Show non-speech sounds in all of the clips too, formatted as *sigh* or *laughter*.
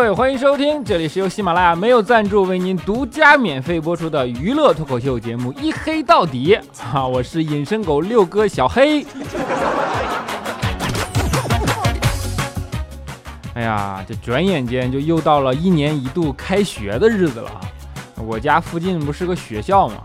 各位，欢迎收听，这里是由喜马拉雅没有赞助为您独家免费播出的娱乐脱口秀节目《一黑到底》*laughs* 啊，我是隐身狗六哥小黑。*laughs* 哎呀，这转眼间就又到了一年一度开学的日子了！我家附近不是个学校吗？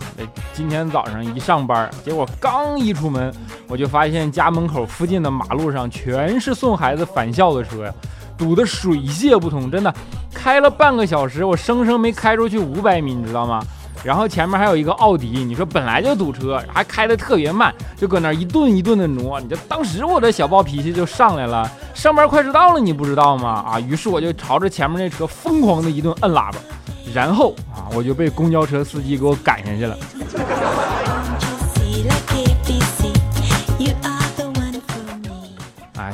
今天早上一上班，结果刚一出门，我就发现家门口附近的马路上全是送孩子返校的车呀。堵得水泄不通，真的，开了半个小时，我生生没开出去五百米，你知道吗？然后前面还有一个奥迪，你说本来就堵车，还开得特别慢，就搁那一顿一顿的挪，你这当时我这小暴脾气就上来了。上班快迟到了，你不知道吗？啊，于是我就朝着前面那车疯狂的一顿摁喇叭，然后啊，我就被公交车司机给我赶下去了。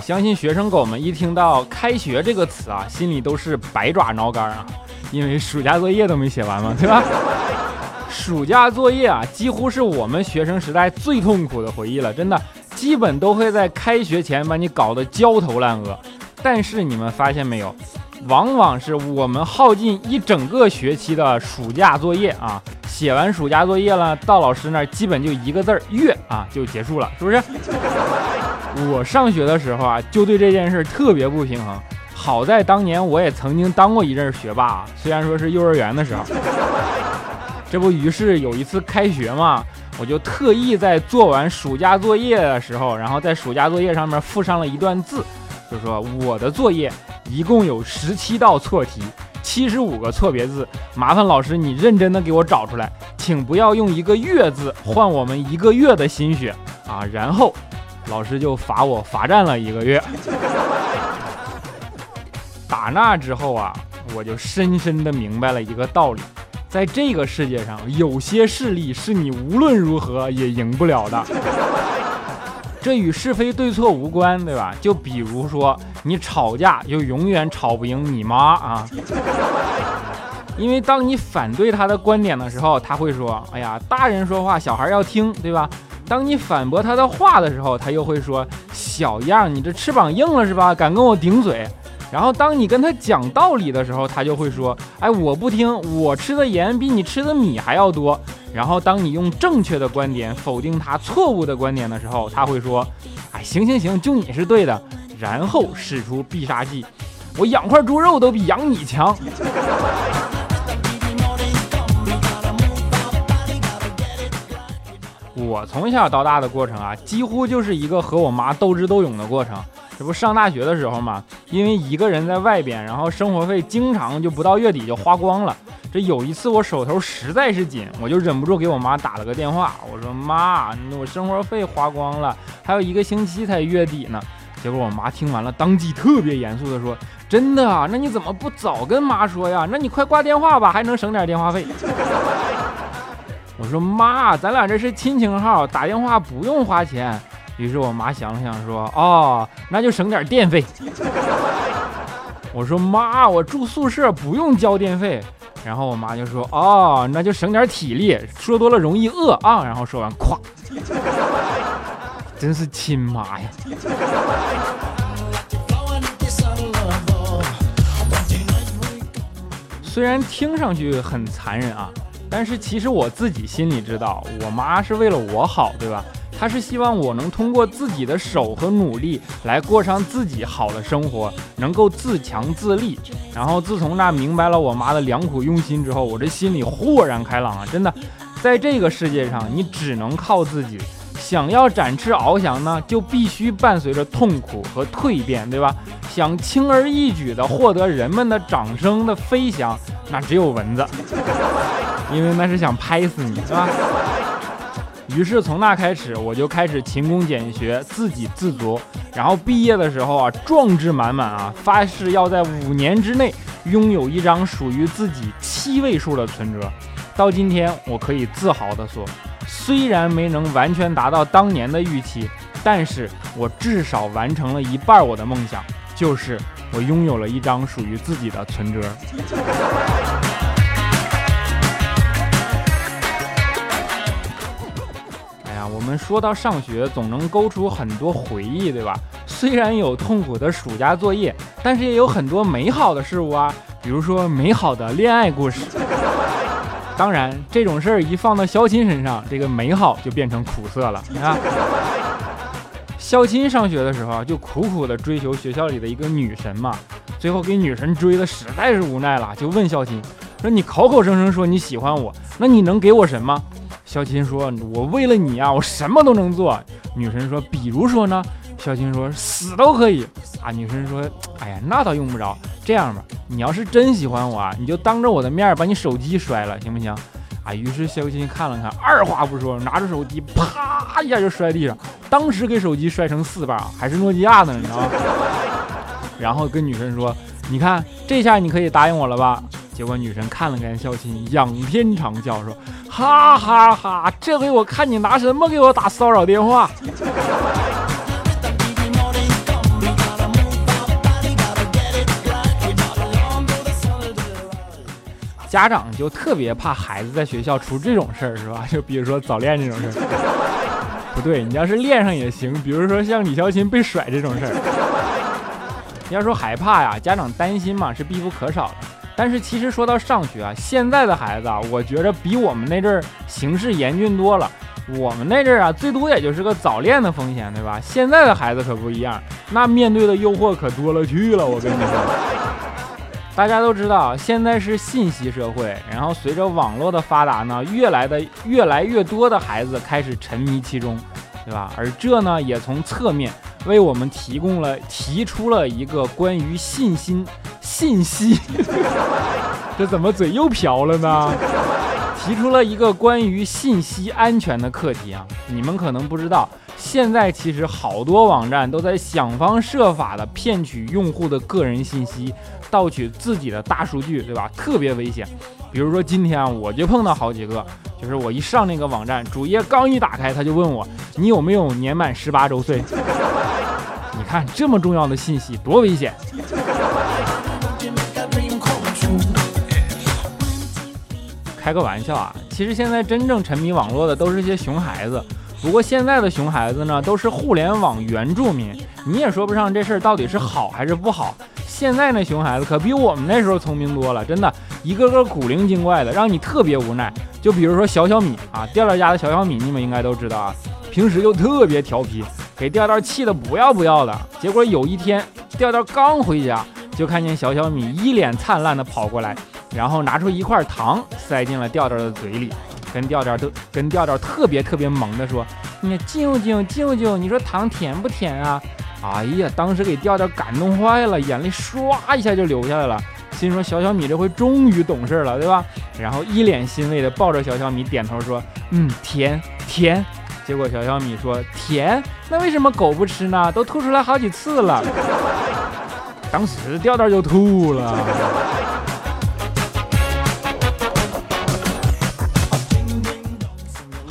相信学生狗们一听到“开学”这个词啊，心里都是百爪挠肝啊，因为暑假作业都没写完嘛，对吧？*laughs* 暑假作业啊，几乎是我们学生时代最痛苦的回忆了，真的，基本都会在开学前把你搞得焦头烂额。但是你们发现没有，往往是我们耗尽一整个学期的暑假作业啊，写完暑假作业了，到老师那基本就一个字儿“月”啊，就结束了，是不是？我上学的时候啊，就对这件事特别不平衡。好在当年我也曾经当过一阵学霸，虽然说是幼儿园的时候。这不，于是有一次开学嘛，我就特意在做完暑假作业的时候，然后在暑假作业上面附上了一段字，就说我的作业一共有十七道错题，七十五个错别字，麻烦老师你认真的给我找出来，请不要用一个月字换我们一个月的心血啊，然后。老师就罚我罚站了一个月。*laughs* 打那之后啊，我就深深的明白了一个道理，在这个世界上，有些势力是你无论如何也赢不了的。这与是非对错无关，对吧？就比如说你吵架，就永远吵不赢你妈啊。因为当你反对他的观点的时候，他会说：“哎呀，大人说话，小孩要听，对吧？”当你反驳他的话的时候，他又会说：“小样，你这翅膀硬了是吧？敢跟我顶嘴？”然后当你跟他讲道理的时候，他就会说：“哎，我不听，我吃的盐比你吃的米还要多。”然后当你用正确的观点否定他错误的观点的时候，他会说：“哎，行行行，就你是对的。”然后使出必杀技：“我养块猪肉都比养你强。”我从小到大的过程啊，几乎就是一个和我妈斗智斗勇的过程。这不上大学的时候嘛，因为一个人在外边，然后生活费经常就不到月底就花光了。这有一次我手头实在是紧，我就忍不住给我妈打了个电话，我说妈，我生活费花光了，还有一个星期才月底呢。结果我妈听完了，当即特别严肃的说：“真的啊？那你怎么不早跟妈说呀？那你快挂电话吧，还能省点电话费。”我说妈，咱俩这是亲情号，打电话不用花钱。于是我妈想了想说：“哦，那就省点电费。*laughs* ”我说妈，我住宿舍不用交电费。然后我妈就说：“哦，那就省点体力，说多了容易饿啊。”然后说完，咵，真是亲妈呀！虽然听上去很残忍啊。但是其实我自己心里知道，我妈是为了我好，对吧？她是希望我能通过自己的手和努力来过上自己好的生活，能够自强自立。然后自从那明白了我妈的良苦用心之后，我这心里豁然开朗啊！真的，在这个世界上，你只能靠自己。想要展翅翱翔呢，就必须伴随着痛苦和蜕变，对吧？想轻而易举地获得人们的掌声的飞翔，那只有蚊子。因为那是想拍死你，是吧？于是从那开始，我就开始勤工俭学，自给自足。然后毕业的时候啊，壮志满满啊，发誓要在五年之内拥有一张属于自己七位数的存折。到今天，我可以自豪地说，虽然没能完全达到当年的预期，但是我至少完成了一半我的梦想，就是我拥有了一张属于自己的存折。们说到上学，总能勾出很多回忆，对吧？虽然有痛苦的暑假作业，但是也有很多美好的事物啊，比如说美好的恋爱故事。当然，这种事儿一放到肖钦身上，这个美好就变成苦涩了你看。肖钦上学的时候就苦苦的追求学校里的一个女神嘛，最后给女神追的实在是无奈了，就问肖钦说：“你口口声声说你喜欢我，那你能给我什么？”肖琴说：“我为了你啊，我什么都能做。”女神说：“比如说呢？”肖琴说：“死都可以。”啊，女神说：“哎呀，那倒用不着。这样吧，你要是真喜欢我啊，你就当着我的面把你手机摔了，行不行？”啊，于是肖琴看了看，二话不说，拿着手机啪一下就摔地上，当时给手机摔成四瓣，还是诺基亚的，你知道吗？然后跟女神说：“你看，这下你可以答应我了吧？”结果女神看了看肖琴，仰天长啸说：“哈哈哈，这回我看你拿什么给我打骚扰电话。”家长就特别怕孩子在学校出这种事儿，是吧？*laughs* 就比如说早恋这种事儿，不对，你要是恋上也行。比如说像李孝琴被甩这种事儿，要说害怕呀，家长担心嘛是必不可少的。但是其实说到上学啊，现在的孩子啊，我觉着比我们那阵儿形势严峻多了。我们那阵儿啊，最多也就是个早恋的风险，对吧？现在的孩子可不一样，那面对的诱惑可多了去了。我跟你说。*laughs* 大家都知道，现在是信息社会，然后随着网络的发达呢，越来的越来越多的孩子开始沉迷其中，对吧？而这呢，也从侧面为我们提供了提出了一个关于信心信息，*laughs* 这怎么嘴又瓢了呢？提出了一个关于信息安全的课题啊！你们可能不知道，现在其实好多网站都在想方设法的骗取用户的个人信息。盗取自己的大数据，对吧？特别危险。比如说今天啊，我就碰到好几个，就是我一上那个网站主页，刚一打开，他就问我你有没有年满十八周岁。*laughs* 你看这么重要的信息多危险。开个玩笑啊，其实现在真正沉迷网络的都是些熊孩子。不过现在的熊孩子呢，都是互联网原住民，你也说不上这事儿到底是好还是不好。现在那熊孩子可比我们那时候聪明多了，真的，一个个古灵精怪的，让你特别无奈。就比如说小小米啊，调调家的小小米，你们应该都知道啊，平时就特别调皮，给调调气得不要不要的。结果有一天，调调刚回家，就看见小小米一脸灿烂的跑过来，然后拿出一块糖塞进了调调的嘴里，跟调调都跟调调特别特别萌的说：“你舅舅舅舅，你说糖甜不甜啊？”哎呀，当时给调调感动坏了，眼泪唰一下就流下来了，心说小小米这回终于懂事了，对吧？然后一脸欣慰的抱着小小米点头说：“嗯，甜甜。”结果小小米说：“甜？那为什么狗不吃呢？都吐出来好几次了。” *laughs* 当时调调就吐了。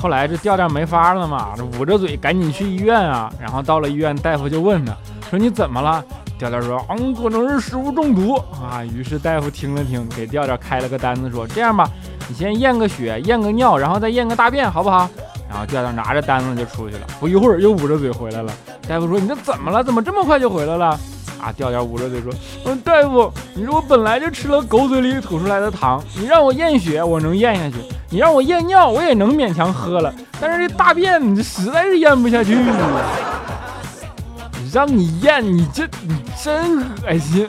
后来这调调没法了嘛，这捂着嘴赶紧去医院啊。然后到了医院，大夫就问他说：“你怎么了？”调调说：“嗯，可能是食物中毒啊。”于是大夫听了听，给调调开了个单子，说：“这样吧，你先验个血，验个尿，然后再验个大便，好不好？”然后调调拿着单子就出去了。不一会儿又捂着嘴回来了。大夫说：“你这怎么了？怎么这么快就回来了？”啊，调调捂着嘴说：“嗯，大夫，你说我本来就吃了狗嘴里吐出来的糖，你让我验血，我能验下去。”你让我验尿，我也能勉强喝了，但是这大便你这实在是咽不下去。让你验，你这你真恶心。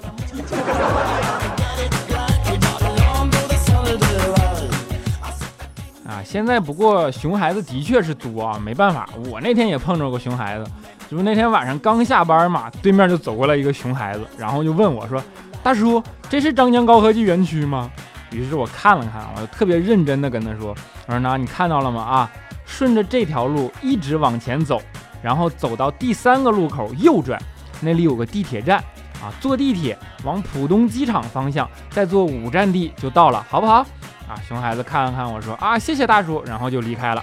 啊，现在不过熊孩子的确是多啊，没办法，我那天也碰着过熊孩子，就是那天晚上刚下班嘛，对面就走过来一个熊孩子，然后就问我说：“大叔，这是张江高科技园区吗？”于是我看了看，我就特别认真的跟他说：“我说呢，你看到了吗？啊，顺着这条路一直往前走，然后走到第三个路口右转，那里有个地铁站啊，坐地铁往浦东机场方向，再坐五站地就到了，好不好？”啊，熊孩子看了看我说：“啊，谢谢大叔。”然后就离开了。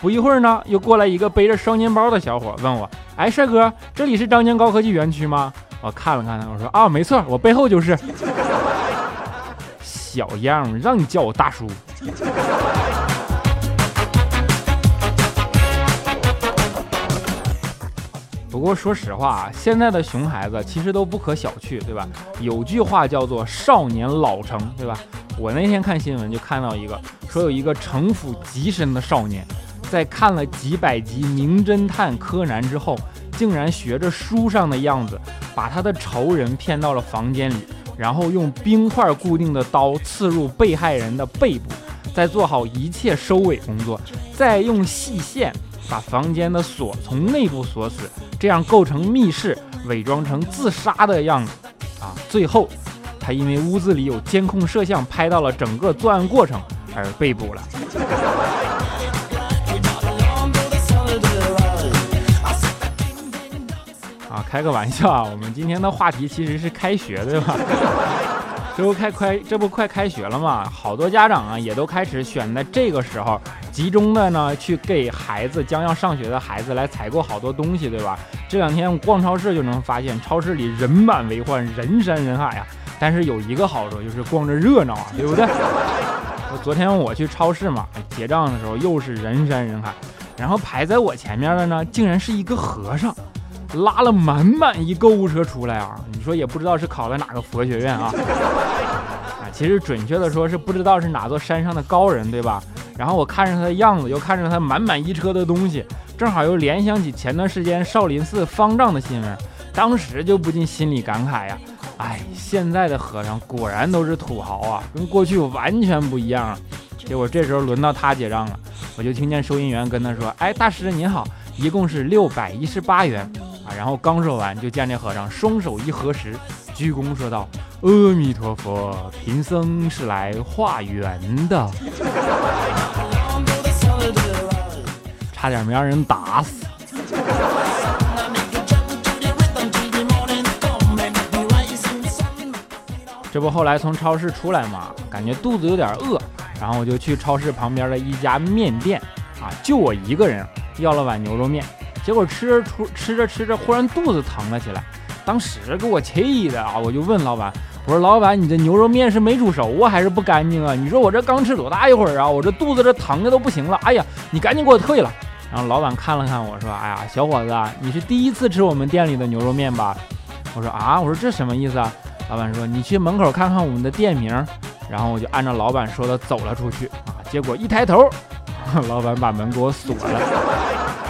不一会儿呢，又过来一个背着双肩包的小伙问我：“哎，帅哥，这里是张江高科技园区吗？”我看了看他，我说：“啊，没错，我背后就是。”小样，让你叫我大叔。不过说实话啊，现在的熊孩子其实都不可小觑，对吧？有句话叫做“少年老成”，对吧？我那天看新闻就看到一个，说有一个城府极深的少年，在看了几百集《名侦探柯南》之后，竟然学着书上的样子，把他的仇人骗到了房间里，然后用冰块固定的刀刺入被害人的背部，再做好一切收尾工作，再用细线。把房间的锁从内部锁死，这样构成密室，伪装成自杀的样子啊！最后，他因为屋子里有监控摄像拍到了整个作案过程而被捕了。啊，开个玩笑啊！我们今天的话题其实是开学，对吧？*laughs* 这不开快，这不快开学了吗？好多家长啊，也都开始选在这个时候，集中的呢去给孩子将要上学的孩子来采购好多东西，对吧？这两天逛超市就能发现，超市里人满为患，人山人海呀。但是有一个好处，就是逛着热闹啊，对不对？*laughs* 我昨天我去超市嘛，结账的时候又是人山人海，然后排在我前面的呢，竟然是一个和尚。拉了满满一购物车出来啊！*laughs* 你说也不知道是考了哪个佛学院啊？啊，*laughs* 其实准确的说是不知道是哪座山上的高人，对吧？然后我看着他的样子，又看着他满满一车的东西，正好又联想起前段时间少林寺方丈的新闻，当时就不禁心里感慨呀：哎，现在的和尚果然都是土豪啊，跟过去完全不一样啊！结果这时候轮到他结账了，我就听见收银员跟他说：“哎，大师您好，一共是六百一十八元。”然后刚说完，就见这和尚双手一合十，鞠躬说道：“阿弥陀佛，贫僧是来化缘的。”差点没让人打死。这不后来从超市出来嘛，感觉肚子有点饿，然后我就去超市旁边的一家面店，啊，就我一个人，要了碗牛肉面。结果吃着出吃着吃着，忽然肚子疼了起来，当时给我气的啊！我就问老板：“我说老板，你这牛肉面是没煮熟啊，还是不干净啊？你说我这刚吃多大一会儿啊，我这肚子这疼的都不行了！哎呀，你赶紧给我退了！”然后老板看了看我说：“哎呀，小伙子，你是第一次吃我们店里的牛肉面吧？”我说：“啊，我说这什么意思啊？”老板说：“你去门口看看我们的店名。”然后我就按照老板说的走了出去啊，结果一抬头，老板把门给我锁了。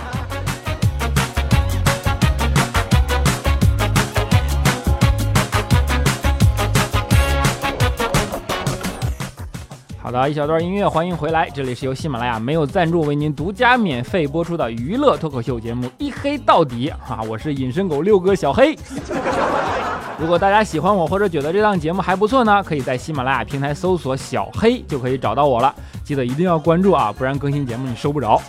好的，一小段音乐，欢迎回来。这里是由喜马拉雅没有赞助为您独家免费播出的娱乐脱口秀节目《一黑到底》啊，我是隐身狗六哥小黑。如果大家喜欢我或者觉得这档节目还不错呢，可以在喜马拉雅平台搜索小黑就可以找到我了。记得一定要关注啊，不然更新节目你收不着。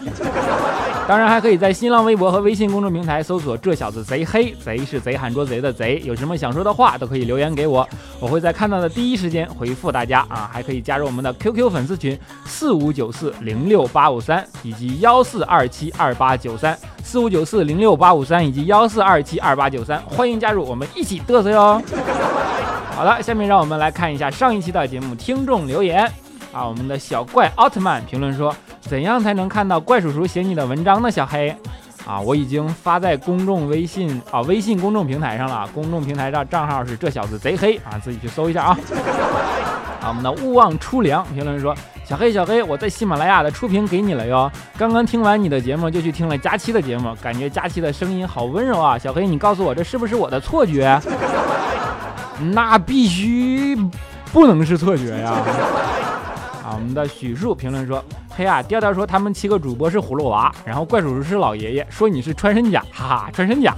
当然还可以在新浪微博和微信公众平台搜索“这小子贼黑”，贼是贼喊捉贼的贼。有什么想说的话都可以留言给我，我会在看到的第一时间回复大家啊！还可以加入我们的 QQ 粉丝群四五九四零六八五三以及幺四二七二八九三四五九四零六八五三以及幺四二七二八九三，欢迎加入，我们一起嘚瑟哟！好了，下面让我们来看一下上一期的节目听众留言啊！我们的小怪奥特曼评论说。怎样才能看到怪叔叔写你的文章呢？小黑，啊，我已经发在公众微信啊，微信公众平台上了。公众平台上账号是这小子贼黑啊，自己去搜一下啊。*laughs* 啊，我们的勿忘初凉评论说：小黑小黑，我在喜马拉雅的初评给你了哟。刚刚听完你的节目，就去听了佳期的节目，感觉佳期的声音好温柔啊。小黑，你告诉我这是不是我的错觉？*laughs* 那必须不能是错觉呀。我们的许树评论说。嘿呀，调调说他们七个主播是葫芦娃，然后怪叔叔是老爷爷，说你是穿山甲，哈哈，穿山甲，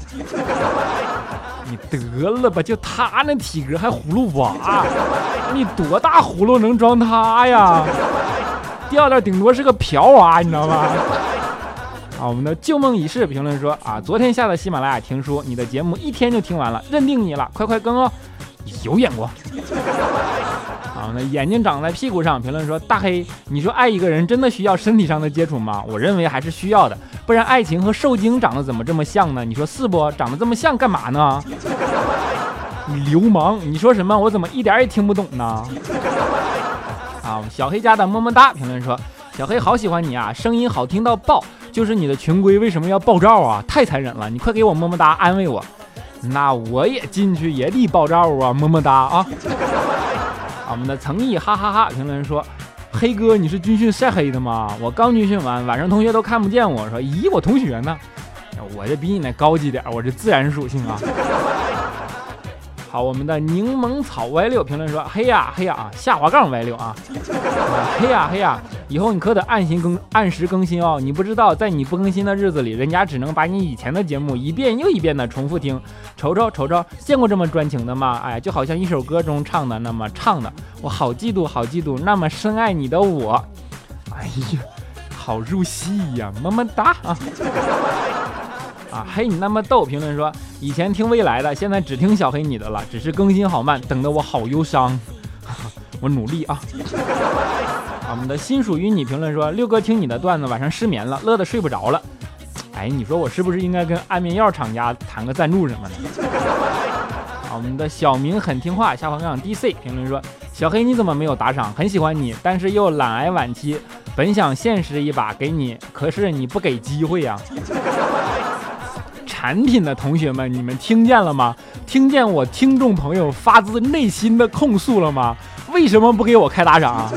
你得了吧，就他那体格还葫芦娃，你多大葫芦能装他呀？调调顶多是个瓢娃，你知道吗？啊，我们的旧梦已逝评论说啊，昨天下的喜马拉雅听书，你的节目一天就听完了，认定你了，快快更哦，有眼光。*laughs* 啊，那眼睛长在屁股上。评论说：“大黑，你说爱一个人真的需要身体上的接触吗？我认为还是需要的，不然爱情和受精长得怎么这么像呢？你说是不？长得这么像干嘛呢？你流氓！你说什么？我怎么一点也听不懂呢？”啊，小黑家的么么哒评论说：“小黑好喜欢你啊，声音好听到爆，就是你的群规为什么要爆照啊？太残忍了！你快给我么么哒安慰我。那我也进去也得爆照啊，么么哒啊！我们的曾毅哈哈哈评论说：“黑哥，你是军训晒黑的吗？我刚军训完，晚上同学都看不见我，说咦，我同学呢？我这比你那高级点，我这自然属性啊。”好，我们的柠檬草 Y 六评论说：“嘿呀嘿呀啊，下滑杠 Y 六啊，*laughs* 嘿呀嘿呀，以后你可得按心更按时更新哦。你不知道，在你不更新的日子里，人家只能把你以前的节目一遍又一遍的重复听。瞅瞅瞅瞅，见过这么专情的吗？哎，就好像一首歌中唱的那么唱的，我好嫉妒，好嫉妒，那么深爱你的我。哎呀，好入戏呀，么么哒啊。”啊，嘿，你那么逗！评论说，以前听未来的，现在只听小黑你的了，只是更新好慢，等得我好忧伤。*laughs* 我努力啊。我们的心属于你评论说，六哥听你的段子晚上失眠了，乐得睡不着了。哎，你说我是不是应该跟安眠药厂家谈个赞助什么的？我们的小明很听话，下方杠 DC 评论说，小黑你怎么没有打赏？很喜欢你，但是又懒癌晚期，本想现实一把给你，可是你不给机会呀。产品的同学们，你们听见了吗？听见我听众朋友发自内心的控诉了吗？为什么不给我开打赏啊？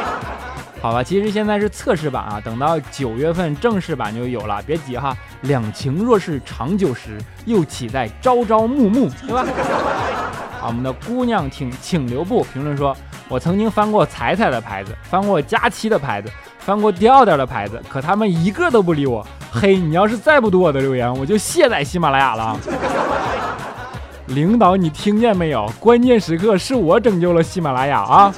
*laughs* 好吧，其实现在是测试版啊，等到九月份正式版就有了，别急哈。两情若是长久时，又岂在朝朝暮暮，对吧？啊，我们的姑娘请请留步。评论说，我曾经翻过彩彩的牌子，翻过佳期的牌子。翻过调调的牌子，可他们一个都不理我。嘿，你要是再不读我的留言，我就卸载喜马拉雅了。*laughs* 领导，你听见没有？关键时刻是我拯救了喜马拉雅啊！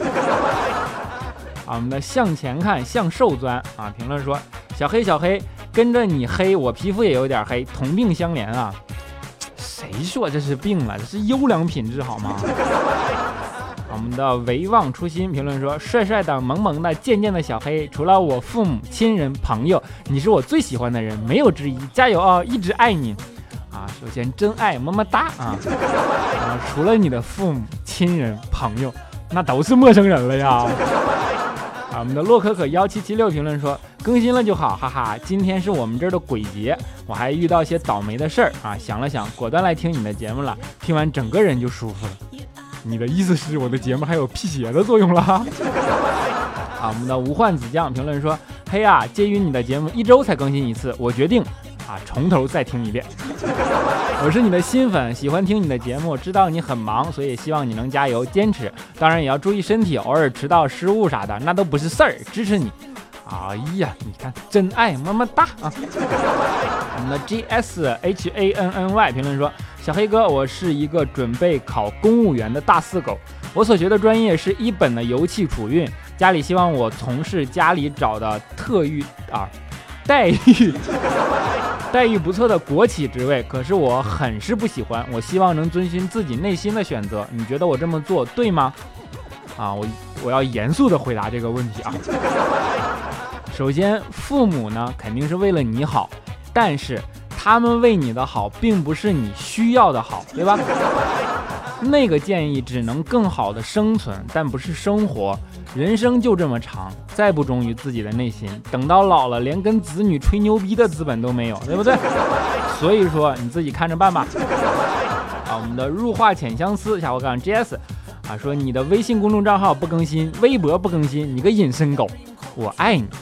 我们的向前看，向瘦钻啊！评论说：小黑，小黑，跟着你黑，我皮肤也有点黑，同病相怜啊！谁说这是病了？这是优良品质好吗？我们的唯望初心评论说：“帅帅的、萌萌的、贱贱的小黑，除了我父母亲人朋友，你是我最喜欢的人，没有之一。加油啊，一直爱你啊！首先真爱，么么哒啊！啊，除了你的父母亲人朋友，那都是陌生人了呀！啊，我们的洛可可幺七七六评论说：更新了就好，哈哈！今天是我们这儿的鬼节，我还遇到些倒霉的事儿啊！想了想，果断来听你的节目了，听完整个人就舒服了。”你的意思是我的节目还有辟邪的作用了？*laughs* 啊，我们的无患子酱评论说：“嘿呀，鉴于你的节目一周才更新一次，我决定啊从头再听一遍。*laughs* 我是你的新粉，喜欢听你的节目，知道你很忙，所以希望你能加油坚持。当然也要注意身体，偶尔迟到失误啥的那都不是事儿，支持你。哎呀，你看真爱么么哒啊！*laughs* 我们的 G S H A N N Y 评论说。小黑哥，我是一个准备考公务员的大四狗，我所学的专业是一本的油气储运，家里希望我从事家里找的特遇啊待遇 *laughs* 待遇不错的国企职位，可是我很是不喜欢，我希望能遵循自己内心的选择，你觉得我这么做对吗？啊，我我要严肃的回答这个问题啊。首先，父母呢肯定是为了你好，但是。他们为你的好，并不是你需要的好，对吧？*laughs* 那个建议只能更好的生存，但不是生活。人生就这么长，再不忠于自己的内心，等到老了，连跟子女吹牛逼的资本都没有，对不对？*laughs* 所以说你自己看着办吧。啊，我们的入画浅相思下回杠 GS 啊，说你的微信公众账号不更新，微博不更新，你个隐身狗，我爱你。*laughs*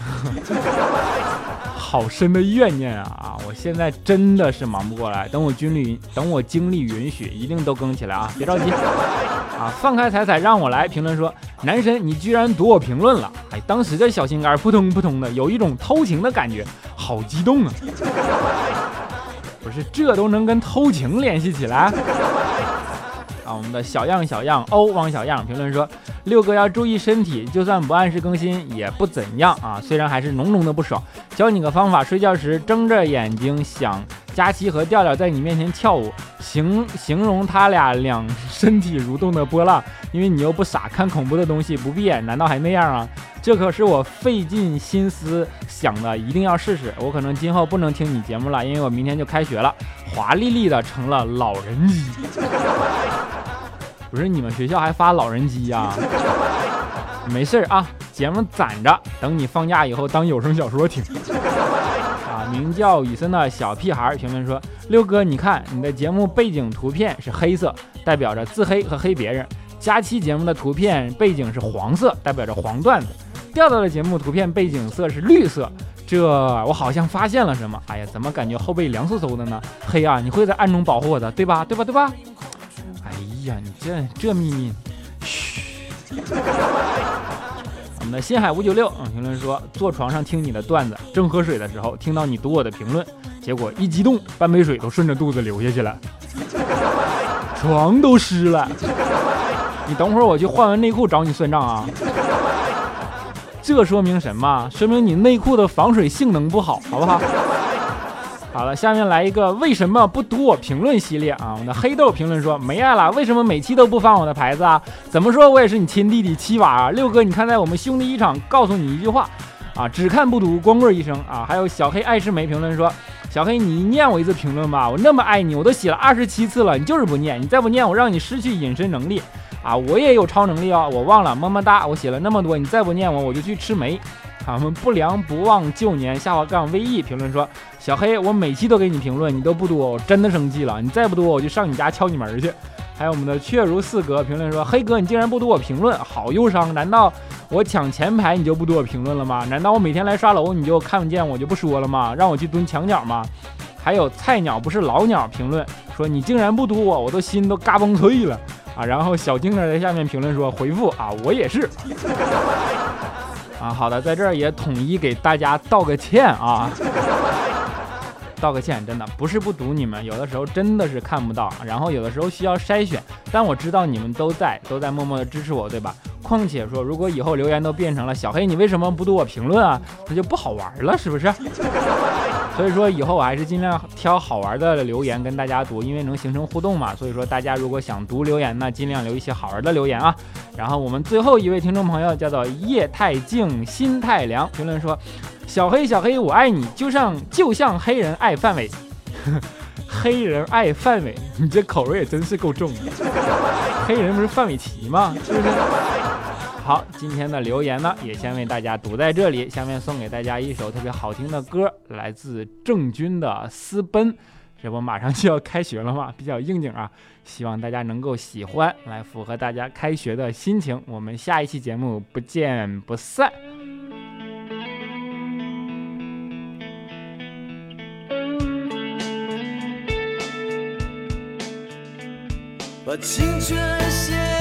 好深的怨念啊啊！我现在真的是忙不过来，等我军旅，等我精力允许，一定都更起来啊！别着急啊！放开彩彩，让我来评论说，男神你居然读我评论了！哎，当时这小心肝扑通扑通的，有一种偷情的感觉，好激动啊！不是，这都能跟偷情联系起来？我们的小样小样欧王小样评论说：“六哥要注意身体，就算不按时更新也不怎样啊。虽然还是浓浓的不爽。教你个方法，睡觉时睁着眼睛想佳琪和调调在你面前跳舞，形形容他俩两身体蠕动的波浪。因为你又不傻，看恐怖的东西不闭眼，难道还那样啊？这可是我费尽心思想的，一定要试试。我可能今后不能听你节目了，因为我明天就开学了，华丽丽的成了老人机。*laughs* ”不是你们学校还发老人机呀？没事啊，节目攒着，等你放假以后当有声小说听。名叫雨森的小屁孩评论说：“六哥，你看你的节目背景图片是黑色，代表着自黑和黑别人；佳期节目的图片背景是黄色，代表着黄段子；调调的节目图片背景色是绿色。这我好像发现了什么？哎呀，怎么感觉后背凉飕飕的呢？黑啊，你会在暗中保护我的，对吧？对吧？对吧？哎呀，你这这秘密，嘘。”我们的新海五九六嗯，评论说坐床上听你的段子，正喝水的时候听到你读我的评论，结果一激动，半杯水都顺着肚子流下去了，床都湿了。你等会儿我去换完内裤找你算账啊。这说明什么？说明你内裤的防水性能不好，好不好？好了，下面来一个为什么不读我评论系列啊？我们的黑豆评论说没爱了，为什么每期都不翻我的牌子啊？怎么说我也是你亲弟弟七娃啊？六哥，你看在我们兄弟一场，告诉你一句话啊，只看不读，光棍一生啊！还有小黑爱吃梅评论说，小黑你念我一次评论吧，我那么爱你，我都写了二十七次了，你就是不念，你再不念我让你失去隐身能力啊！我也有超能力哦，我忘了，么么哒，我写了那么多，你再不念我，我就去吃梅。我们不良不忘旧年下滑杠 VE 评论说：“小黑，我每期都给你评论，你都不读，我真的生气了。你再不读，我就上你家敲你门去。”还有我们的确如四格评论说：“黑哥，你竟然不读我评论，好忧伤。难道我抢前排你就不读我评论了吗？难道我每天来刷楼你就看不见我就不说了吗？让我去蹲墙角吗？”还有菜鸟不是老鸟评论说：“你竟然不读我，我都心都嘎嘣脆了啊！”然后小静呢在下面评论说：“回复啊，我也是。”啊，好的，在这儿也统一给大家道个歉啊，道个歉，真的不是不读你们，有的时候真的是看不到，然后有的时候需要筛选，但我知道你们都在，都在默默的支持我，对吧？况且说，如果以后留言都变成了小黑，你为什么不读我评论啊？那就不好玩了，是不是？所以说以后我还是尽量挑好玩的留言跟大家读，因为能形成互动嘛。所以说大家如果想读留言呢，尽量留一些好玩的留言啊。然后我们最后一位听众朋友叫做叶太静心太凉，评论说：小黑小黑我爱你，就像就像黑人爱范伟，*laughs* 黑人爱范伟，你这口味也真是够重的。*laughs* 黑人不是范玮琪吗？是不是？好，今天的留言呢，也先为大家读在这里。下面送给大家一首特别好听的歌，来自郑钧的《私奔》。这不马上就要开学了吗？比较应景啊，希望大家能够喜欢，来符合大家开学的心情。我们下一期节目不见不散。把青春献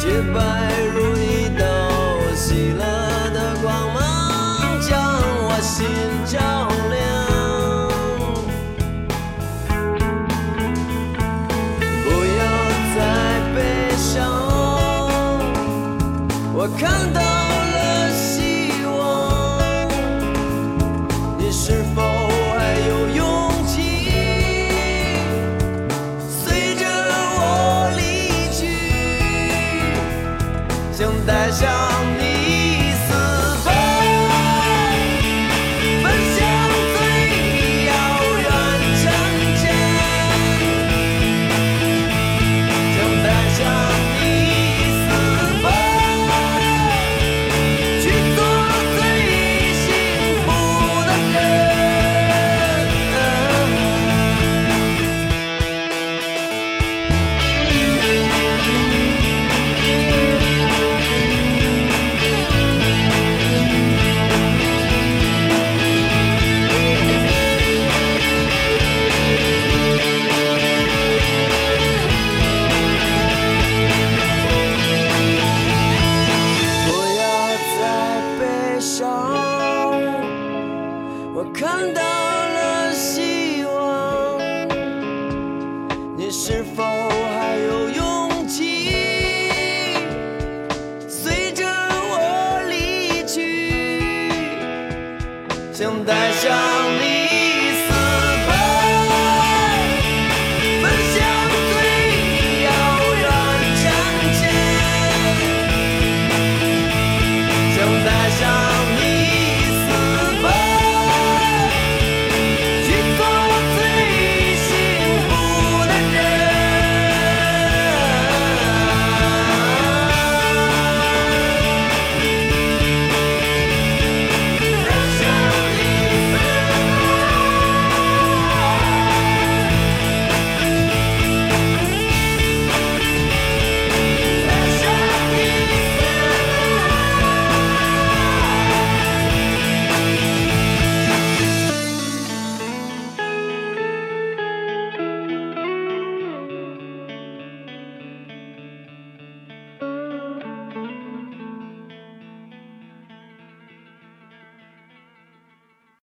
洁白如